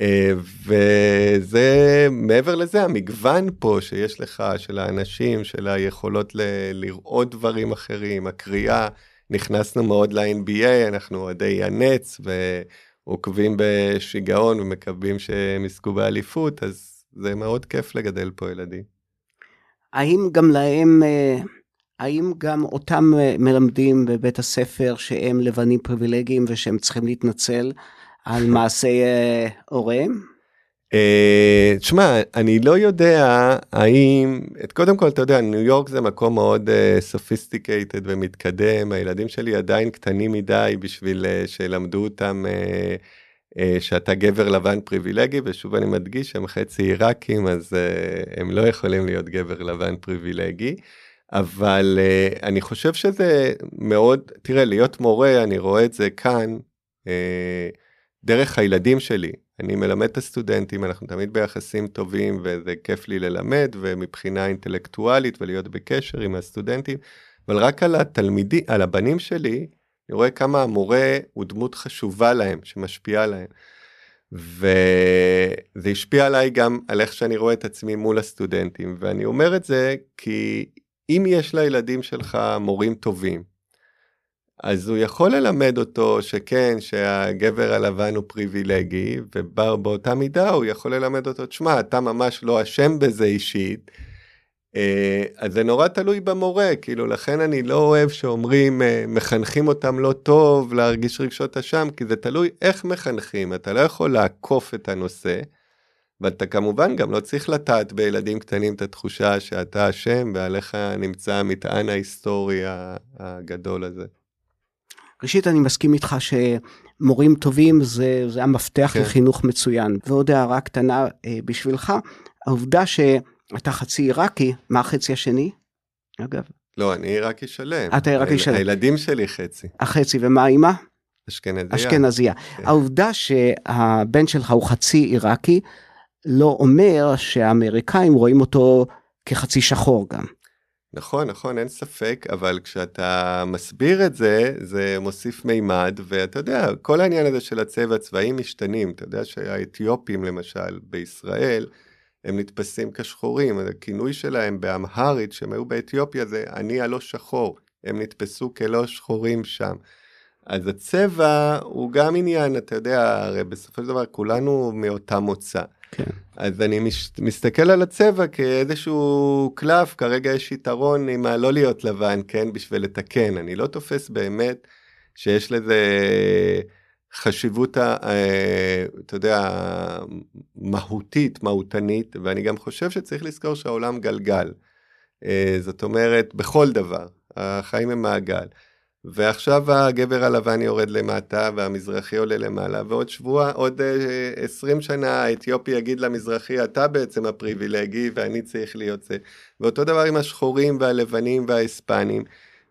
אה, וזה מעבר לזה המגוון פה שיש לך של האנשים של היכולות ל- לראות דברים אחרים הקריאה נכנסנו מאוד ל-NBA אנחנו אוהדי הנץ ועוקבים בשיגעון ומקווים שהם יזכו באליפות אז זה מאוד כיף לגדל פה ילדים. האם גם להם אה, האם גם אותם אה, מלמדים בבית הספר שהם לבנים פריבילגיים ושהם צריכים להתנצל על מעשי אה, הוריהם? אה, תשמע, אני לא יודע האם, קודם כל, אתה יודע, ניו יורק זה מקום מאוד sophisticated uh, ומתקדם, הילדים שלי עדיין קטנים מדי בשביל שילמדו אותם שאתה גבר לבן פריבילגי, ושוב אני מדגיש שהם חצי עיראקים, אז הם לא יכולים להיות גבר לבן פריבילגי. אבל uh, אני חושב שזה מאוד, תראה, להיות מורה, אני רואה את זה כאן, uh, דרך הילדים שלי. אני מלמד את הסטודנטים, אנחנו תמיד ביחסים טובים וזה כיף לי ללמד ומבחינה אינטלקטואלית ולהיות בקשר עם הסטודנטים, אבל רק על התלמידים, על הבנים שלי, אני רואה כמה המורה הוא דמות חשובה להם, שמשפיעה להם. וזה השפיע עליי גם על איך שאני רואה את עצמי מול הסטודנטים, ואני אומר את זה כי אם יש לילדים שלך מורים טובים, אז הוא יכול ללמד אותו שכן, שהגבר הלבן הוא פריבילגי, ובאותה מידה הוא יכול ללמד אותו, תשמע, אתה ממש לא אשם בזה אישית. אה, אז זה נורא תלוי במורה, כאילו, לכן אני לא אוהב שאומרים, אה, מחנכים אותם לא טוב להרגיש רגשות אשם, כי זה תלוי איך מחנכים, אתה לא יכול לעקוף את הנושא. ואתה כמובן גם לא צריך לטעת בילדים קטנים את התחושה שאתה אשם ועליך נמצא המטען ההיסטורי הגדול הזה. ראשית, אני מסכים איתך שמורים טובים זה, זה המפתח כן. לחינוך מצוין. ועוד הערה קטנה אה, בשבילך, העובדה שאתה חצי עיראקי, מה החצי השני? אגב. לא, אני עיראקי שלם. אתה עיראקי שלם. הילדים שלי חצי. החצי, ומה אימא? אשכנזייה. אשכנזייה. כן. העובדה שהבן שלך הוא חצי עיראקי, לא אומר שהאמריקאים רואים אותו כחצי שחור גם. נכון, נכון, אין ספק, אבל כשאתה מסביר את זה, זה מוסיף מימד, ואתה יודע, כל העניין הזה של הצבע, צבעים משתנים. אתה יודע שהאתיופים, למשל, בישראל, הם נתפסים כשחורים, הכינוי שלהם באמהרית, שהם היו באתיופיה, זה אני הלא שחור. הם נתפסו כלא שחורים שם. אז הצבע הוא גם עניין, אתה יודע, הרי בסופו של דבר כולנו מאותה מוצא. כן. אז אני מש, מסתכל על הצבע כאיזשהו קלף, כרגע יש יתרון עם הלא להיות לבן, כן, בשביל לתקן. אני לא תופס באמת שיש לזה חשיבות, אה, אתה יודע, מהותית, מהותנית, ואני גם חושב שצריך לזכור שהעולם גלגל. אה, זאת אומרת, בכל דבר, החיים הם מעגל. ועכשיו הגבר הלבן יורד למטה והמזרחי עולה למעלה, ועוד שבוע, עוד uh, 20 שנה האתיופי יגיד למזרחי, אתה בעצם הפריבילגי ואני צריך להיות זה. ואותו דבר עם השחורים והלבנים וההיספנים,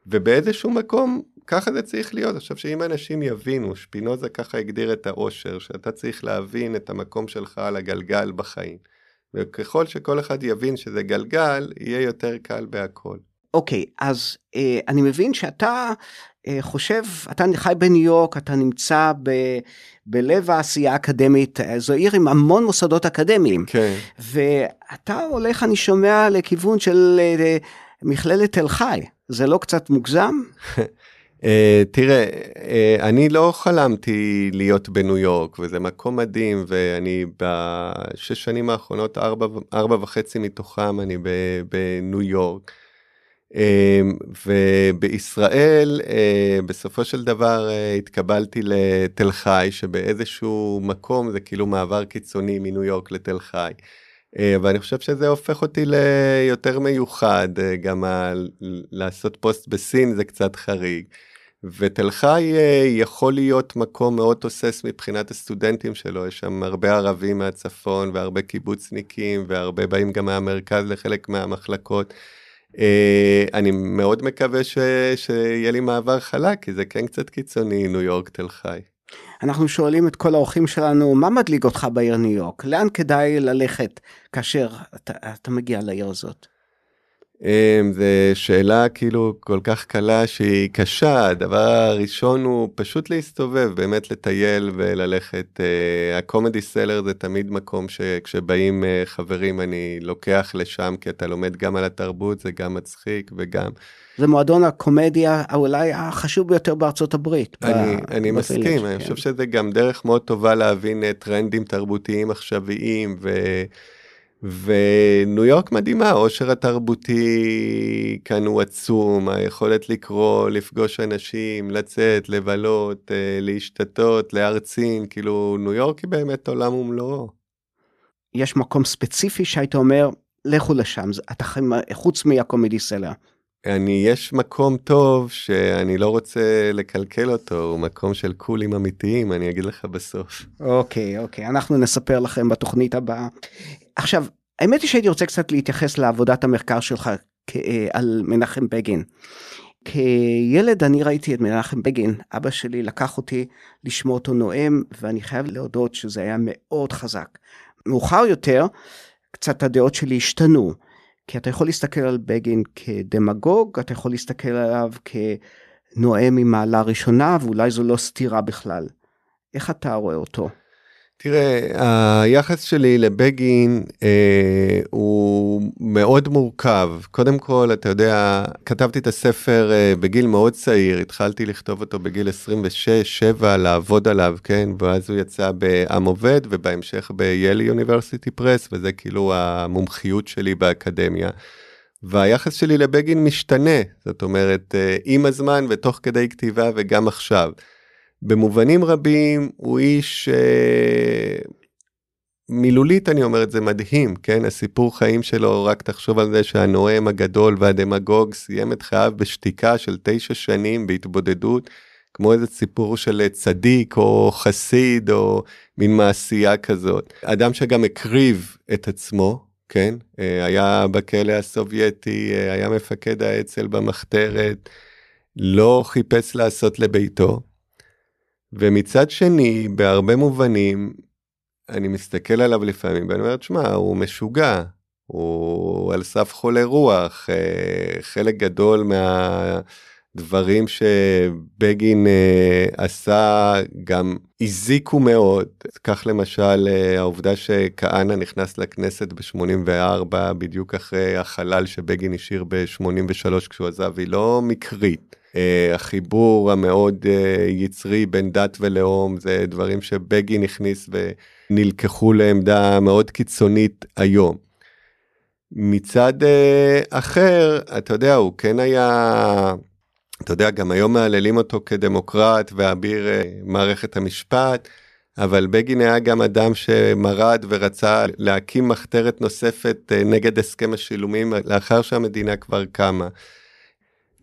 ובאיזשהו מקום ככה זה צריך להיות. עכשיו שאם אנשים יבינו, שפינוזה ככה הגדיר את האושר, שאתה צריך להבין את המקום שלך על הגלגל בחיים. וככל שכל אחד יבין שזה גלגל, יהיה יותר קל בהכל. אוקיי, okay, אז אה, אני מבין שאתה אה, חושב, אתה חי בניו יורק, אתה נמצא ב, בלב העשייה האקדמית, אה, זו עיר עם המון מוסדות אקדמיים. כן. ואתה הולך, אני שומע, לכיוון של אה, מכללת תל חי, זה לא קצת מוגזם? Uh, (laughs) תראה, uh, אני לא חלמתי להיות בניו יורק, וזה מקום מדהים, ואני בשש שנים האחרונות, ארבע, ארבע וחצי מתוכם אני בניו יורק. אמ, ובישראל אה, בסופו של דבר אה, התקבלתי לתל חי, שבאיזשהו מקום זה כאילו מעבר קיצוני מניו יורק לתל חי. אה, ואני חושב שזה הופך אותי ליותר מיוחד, גם ה... לעשות פוסט בסין זה קצת חריג. ותל חי יכול להיות מקום מאוד תוסס מבחינת הסטודנטים שלו, יש שם הרבה ערבים מהצפון והרבה קיבוצניקים והרבה באים גם מהמרכז לחלק מהמחלקות. אה, אני מאוד מקווה ש... שיהיה לי מעבר חלק, כי זה כן קצת קיצוני, ניו יורק תל חי. אנחנו שואלים את כל האורחים שלנו, מה מדליק אותך בעיר ניו יורק? לאן כדאי ללכת כאשר אתה, אתה מגיע לעיר הזאת? אמ, זו שאלה כאילו כל כך קלה שהיא קשה, הדבר הראשון הוא פשוט להסתובב, באמת לטייל וללכת. הקומדי סלר זה תמיד מקום שכשבאים אה, חברים אני לוקח לשם, כי אתה לומד גם על התרבות, זה גם מצחיק וגם... זה מועדון הקומדיה אולי החשוב ביותר בארצות הברית. אני, ב- אני מסכים, כן. אני חושב שזה גם דרך מאוד טובה להבין אה, טרנדים תרבותיים עכשוויים. ו... וניו יורק מדהימה, העושר התרבותי כאן הוא עצום, היכולת לקרוא, לפגוש אנשים, לצאת, לבלות, אה, להשתתות, להרצין, כאילו ניו יורק היא באמת עולם ומלואו. יש מקום ספציפי שהיית אומר, לכו לשם, אתה חוץ מהקומדי סלר. אני, יש מקום טוב שאני לא רוצה לקלקל אותו, הוא מקום של קולים אמיתיים, אני אגיד לך בסוף. אוקיי, אוקיי, אנחנו נספר לכם בתוכנית הבאה. עכשיו, האמת היא שהייתי רוצה קצת להתייחס לעבודת המחקר שלך אה, על מנחם בגין. כילד אני ראיתי את מנחם בגין, אבא שלי לקח אותי לשמוע אותו נואם, ואני חייב להודות שזה היה מאוד חזק. מאוחר יותר, קצת הדעות שלי השתנו. כי אתה יכול להסתכל על בגין כדמגוג, אתה יכול להסתכל עליו כנואם ממעלה ראשונה, ואולי זו לא סתירה בכלל. איך אתה רואה אותו? תראה, היחס שלי לבגין אה, הוא מאוד מורכב. קודם כל, אתה יודע, כתבתי את הספר אה, בגיל מאוד צעיר, התחלתי לכתוב אותו בגיל 26-7, לעבוד עליו, כן? ואז הוא יצא בעם עובד, ובהמשך ב-Yale University Press, וזה כאילו המומחיות שלי באקדמיה. והיחס שלי לבגין משתנה, זאת אומרת, אה, עם הזמן ותוך כדי כתיבה וגם עכשיו. במובנים רבים הוא איש אה, מילולית אני אומר את זה מדהים כן? הסיפור חיים שלו רק תחשוב על זה שהנואם הגדול והדמגוג סיים את חייו בשתיקה של תשע שנים בהתבודדות כמו איזה סיפור של צדיק או חסיד או מין מעשייה כזאת. אדם שגם הקריב את עצמו כן? אה, היה בכלא הסובייטי אה, היה מפקד האצ"ל במחתרת לא חיפש לעשות לביתו. ומצד שני, בהרבה מובנים, אני מסתכל עליו לפעמים ואני אומר, תשמע, הוא משוגע, הוא על סף חולה רוח, אה, חלק גדול מהדברים שבגין אה, עשה גם הזיקו מאוד. כך למשל אה, העובדה שכהנא נכנס לכנסת ב-84, בדיוק אחרי החלל שבגין השאיר ב-83 כשהוא עזב, היא לא מקרית. Uh, החיבור המאוד uh, יצרי בין דת ולאום זה דברים שבגין הכניס ונלקחו לעמדה מאוד קיצונית היום. מצד uh, אחר, אתה יודע, הוא כן היה, אתה יודע, גם היום מהללים אותו כדמוקרט ואביר uh, מערכת המשפט, אבל בגין היה גם אדם שמרד ורצה להקים מחתרת נוספת uh, נגד הסכם השילומים לאחר שהמדינה כבר קמה.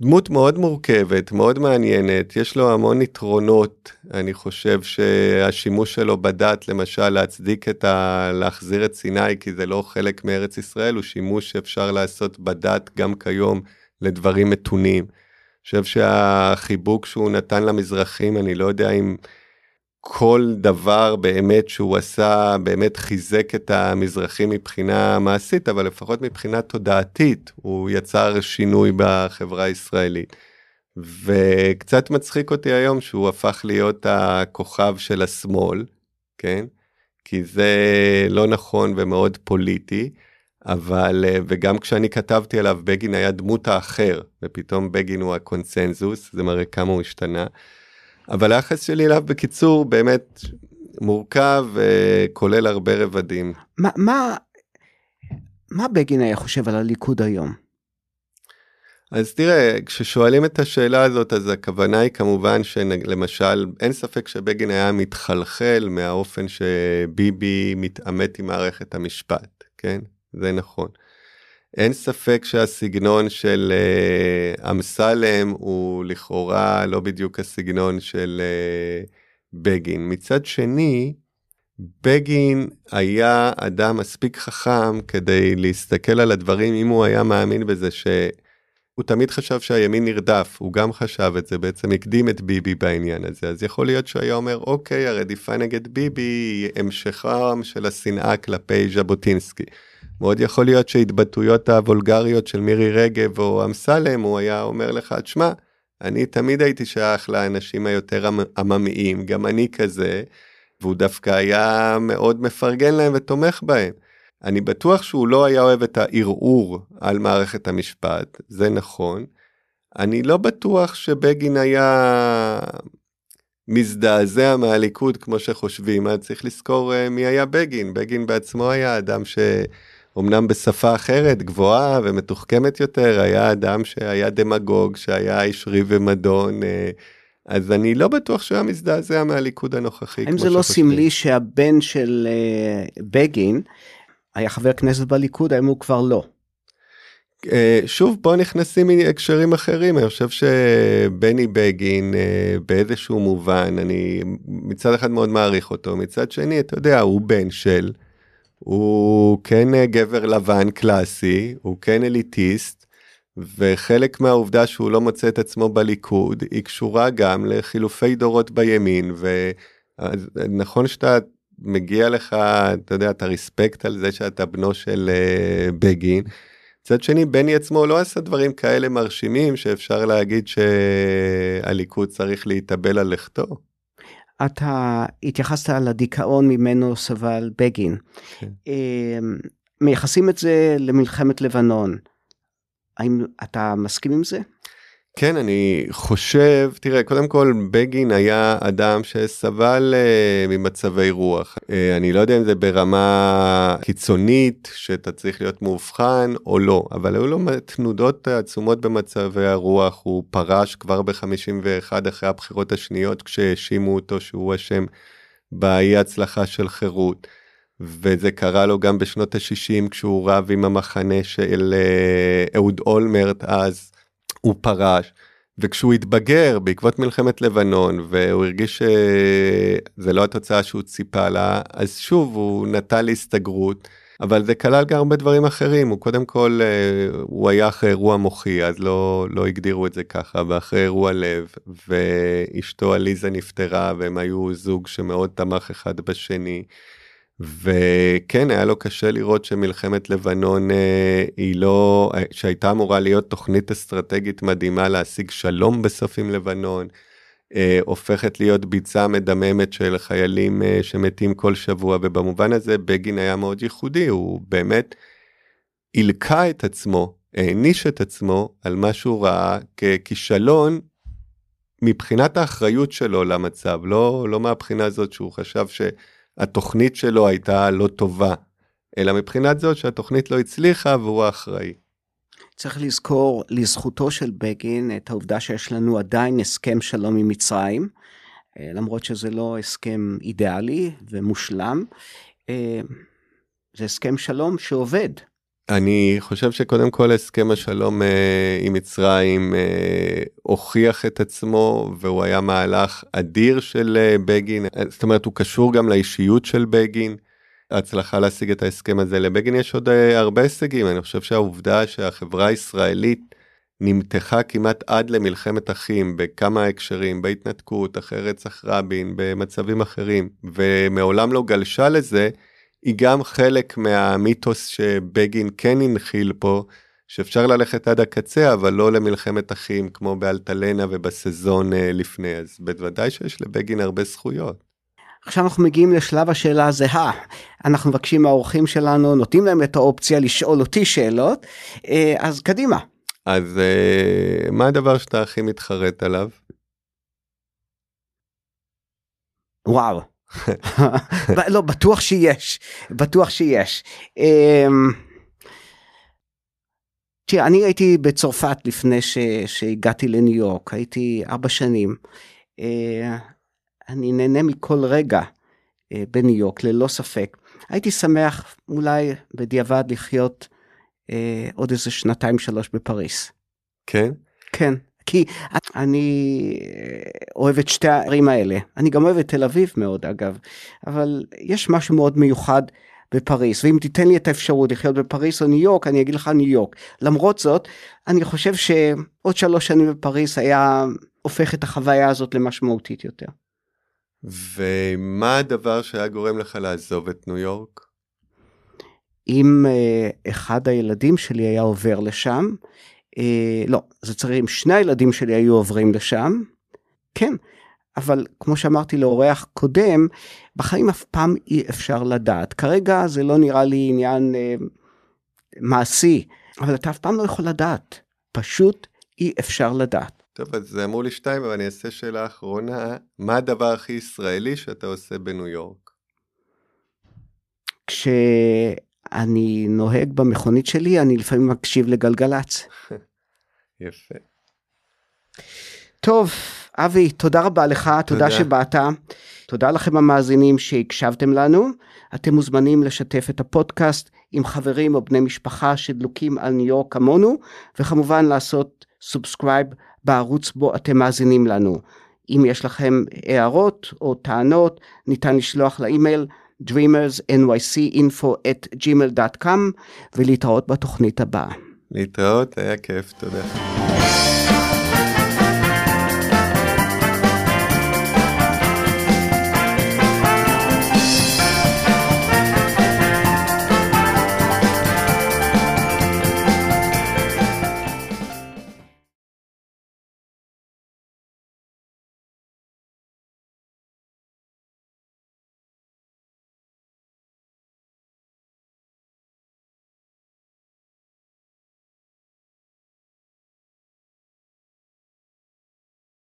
דמות מאוד מורכבת, מאוד מעניינת, יש לו המון יתרונות, אני חושב שהשימוש שלו בדת, למשל להצדיק את ה... להחזיר את סיני, כי זה לא חלק מארץ ישראל, הוא שימוש שאפשר לעשות בדת גם כיום לדברים מתונים. אני חושב שהחיבוק שהוא נתן למזרחים, אני לא יודע אם כל דבר באמת שהוא עשה באמת חיזק את המזרחים מבחינה מעשית, אבל לפחות מבחינה תודעתית הוא יצר שינוי בחברה הישראלית. וקצת מצחיק אותי היום שהוא הפך להיות הכוכב של השמאל, כן? כי זה לא נכון ומאוד פוליטי, אבל, וגם כשאני כתבתי עליו, בגין היה דמות האחר, ופתאום בגין הוא הקונצנזוס, זה מראה כמה הוא השתנה. אבל היחס שלי אליו בקיצור באמת מורכב וכולל הרבה רבדים. מה, מה, מה בגין היה חושב על הליכוד היום? אז תראה, כששואלים את השאלה הזאת, אז הכוונה היא כמובן שלמשל, אין ספק שבגין היה מתחלחל מהאופן שביבי מתעמת עם מערכת המשפט, כן? זה נכון. אין ספק שהסגנון של uh, אמסלם הוא לכאורה לא בדיוק הסגנון של uh, בגין. מצד שני, בגין היה אדם מספיק חכם כדי להסתכל על הדברים אם הוא היה מאמין בזה שהוא תמיד חשב שהימין נרדף, הוא גם חשב את זה, בעצם הקדים את ביבי בעניין הזה, אז יכול להיות שהוא היה אומר, אוקיי, הרדיפה נגד ביבי היא המשכם של השנאה כלפי ז'בוטינסקי. מאוד יכול להיות שהתבטאויות הוולגריות של מירי רגב או אמסלם, הוא היה אומר לך, תשמע, אני תמיד הייתי שייך לאנשים היותר עממיים, גם אני כזה, והוא דווקא היה מאוד מפרגן להם ותומך בהם. אני בטוח שהוא לא היה אוהב את הערעור על מערכת המשפט, זה נכון. אני לא בטוח שבגין היה מזדעזע מהליכוד כמו שחושבים, אז צריך לזכור uh, מי היה בגין. בגין בעצמו היה אדם ש... אמנם בשפה אחרת, גבוהה ומתוחכמת יותר, היה אדם שהיה דמגוג, שהיה איש ריב ומדון, אה, אז אני לא בטוח שהוא היה מזדעזע מהליכוד הנוכחי. האם זה לא סמלי שהבן של uh, בגין היה חבר כנסת בליכוד, האם הוא כבר לא? Uh, שוב, פה נכנסים הקשרים אחרים, אני חושב שבני בגין באיזשהו מובן, אני מצד אחד מאוד מעריך אותו, מצד שני, אתה יודע, הוא בן של... הוא כן אה, גבר לבן קלאסי, הוא כן אליטיסט, וחלק מהעובדה שהוא לא מוצא את עצמו בליכוד, היא קשורה גם לחילופי דורות בימין, ונכון שאתה מגיע לך, אתה יודע, אתה ריספקט על זה שאתה בנו של uh, בגין. מצד שני, בני עצמו לא עשה דברים כאלה מרשימים שאפשר להגיד שהליכוד צריך להתאבל על לכתו. אתה התייחסת לדיכאון ממנו סבל בגין. כן. אה, מייחסים את זה למלחמת לבנון. האם אתה מסכים עם זה? כן, אני חושב, תראה, קודם כל, בגין היה אדם שסבל uh, ממצבי רוח. Uh, אני לא יודע אם זה ברמה קיצונית, שאתה צריך להיות מאובחן או לא, אבל היו לו תנודות עצומות במצבי הרוח. הוא פרש כבר ב-51 אחרי הבחירות השניות, כשהאשימו אותו שהוא אשם באי הצלחה של חירות. וזה קרה לו גם בשנות ה-60 כשהוא רב עם המחנה של uh, אהוד אולמרט אז. הוא פרש, וכשהוא התבגר בעקבות מלחמת לבנון והוא הרגיש שזה לא התוצאה שהוא ציפה לה, אז שוב הוא נטל הסתגרות. אבל זה כלל גם הרבה דברים אחרים, הוא קודם כל, אה, הוא היה אחרי אירוע מוחי, אז לא, לא הגדירו את זה ככה, ואחרי אירוע לב, ואשתו עליזה נפטרה, והם היו זוג שמאוד תמך אחד בשני. וכן היה לו קשה לראות שמלחמת לבנון אה, היא לא שהייתה אמורה להיות תוכנית אסטרטגית מדהימה להשיג שלום בסוף עם לבנון. אה, הופכת להיות ביצה מדממת של חיילים אה, שמתים כל שבוע ובמובן הזה בגין היה מאוד ייחודי הוא באמת הלקה את עצמו העניש את עצמו על מה שהוא ראה ככישלון מבחינת האחריות שלו למצב לא לא מהבחינה הזאת שהוא חשב ש. התוכנית שלו הייתה לא טובה, אלא מבחינת זאת שהתוכנית לא הצליחה והוא האחראי. צריך לזכור לזכותו של בגין את העובדה שיש לנו עדיין הסכם שלום עם מצרים, אה, למרות שזה לא הסכם אידיאלי ומושלם, אה, זה הסכם שלום שעובד. אני חושב שקודם כל הסכם השלום אה, עם מצרים אה, הוכיח את עצמו והוא היה מהלך אדיר של אה, בגין, זאת אומרת הוא קשור גם לאישיות של בגין. ההצלחה להשיג את ההסכם הזה לבגין יש עוד אה, הרבה הישגים אני חושב שהעובדה שהחברה הישראלית נמתחה כמעט עד למלחמת אחים בכמה הקשרים בהתנתקות אחרי רצח רבין במצבים אחרים ומעולם לא גלשה לזה. היא גם חלק מהמיתוס שבגין כן הנחיל פה, שאפשר ללכת עד הקצה, אבל לא למלחמת אחים כמו באלטלנה ובסזון אה, לפני, אז בוודאי שיש לבגין הרבה זכויות. עכשיו אנחנו מגיעים לשלב השאלה הזהה. אנחנו מבקשים מהאורחים שלנו, נותנים להם את האופציה לשאול אותי שאלות, אה, אז קדימה. אז אה, מה הדבר שאתה הכי מתחרט עליו? וואו. לא, בטוח שיש, בטוח שיש. אמ, תראה, אני הייתי בצרפת לפני ש, שהגעתי לניו יורק, הייתי ארבע שנים. אה, אני נהנה מכל רגע אה, בניו יורק, ללא ספק. הייתי שמח אולי בדיעבד לחיות אה, עוד איזה שנתיים שלוש בפריס. כן? כן. כי אני אוהב את שתי הערים האלה. אני גם אוהב את תל אביב מאוד אגב, אבל יש משהו מאוד מיוחד בפריס, ואם תיתן לי את האפשרות לחיות בפריס או ניו יורק, אני אגיד לך ניו יורק. למרות זאת, אני חושב שעוד שלוש שנים בפריס היה הופך את החוויה הזאת למשמעותית יותר. ומה הדבר שהיה גורם לך לעזוב את ניו יורק? אם uh, אחד הילדים שלי היה עובר לשם, אה, לא, זה צריך, אם שני הילדים שלי היו עוברים לשם, כן, אבל כמו שאמרתי לאורח קודם, בחיים אף פעם אי אפשר לדעת. כרגע זה לא נראה לי עניין אה, מעשי, אבל אתה אף פעם לא יכול לדעת, פשוט אי אפשר לדעת. טוב, אז זה אמור לי שתיים, אבל אני אעשה שאלה אחרונה. מה הדבר הכי ישראלי שאתה עושה בניו יורק? כש... אני נוהג במכונית שלי, אני לפעמים מקשיב לגלגלצ. יפה. טוב, אבי, תודה רבה לך, תודה, תודה שבאת. תודה לכם המאזינים שהקשבתם לנו. אתם מוזמנים לשתף את הפודקאסט עם חברים או בני משפחה שדלוקים על ניו יורק כמונו, וכמובן לעשות subscribe בערוץ בו אתם מאזינים לנו. אם יש לכם הערות או טענות, ניתן לשלוח לאימייל dreamersnycinfo at gmail.com ולהתראות בתוכנית הבאה. להתראות, היה כיף, תודה.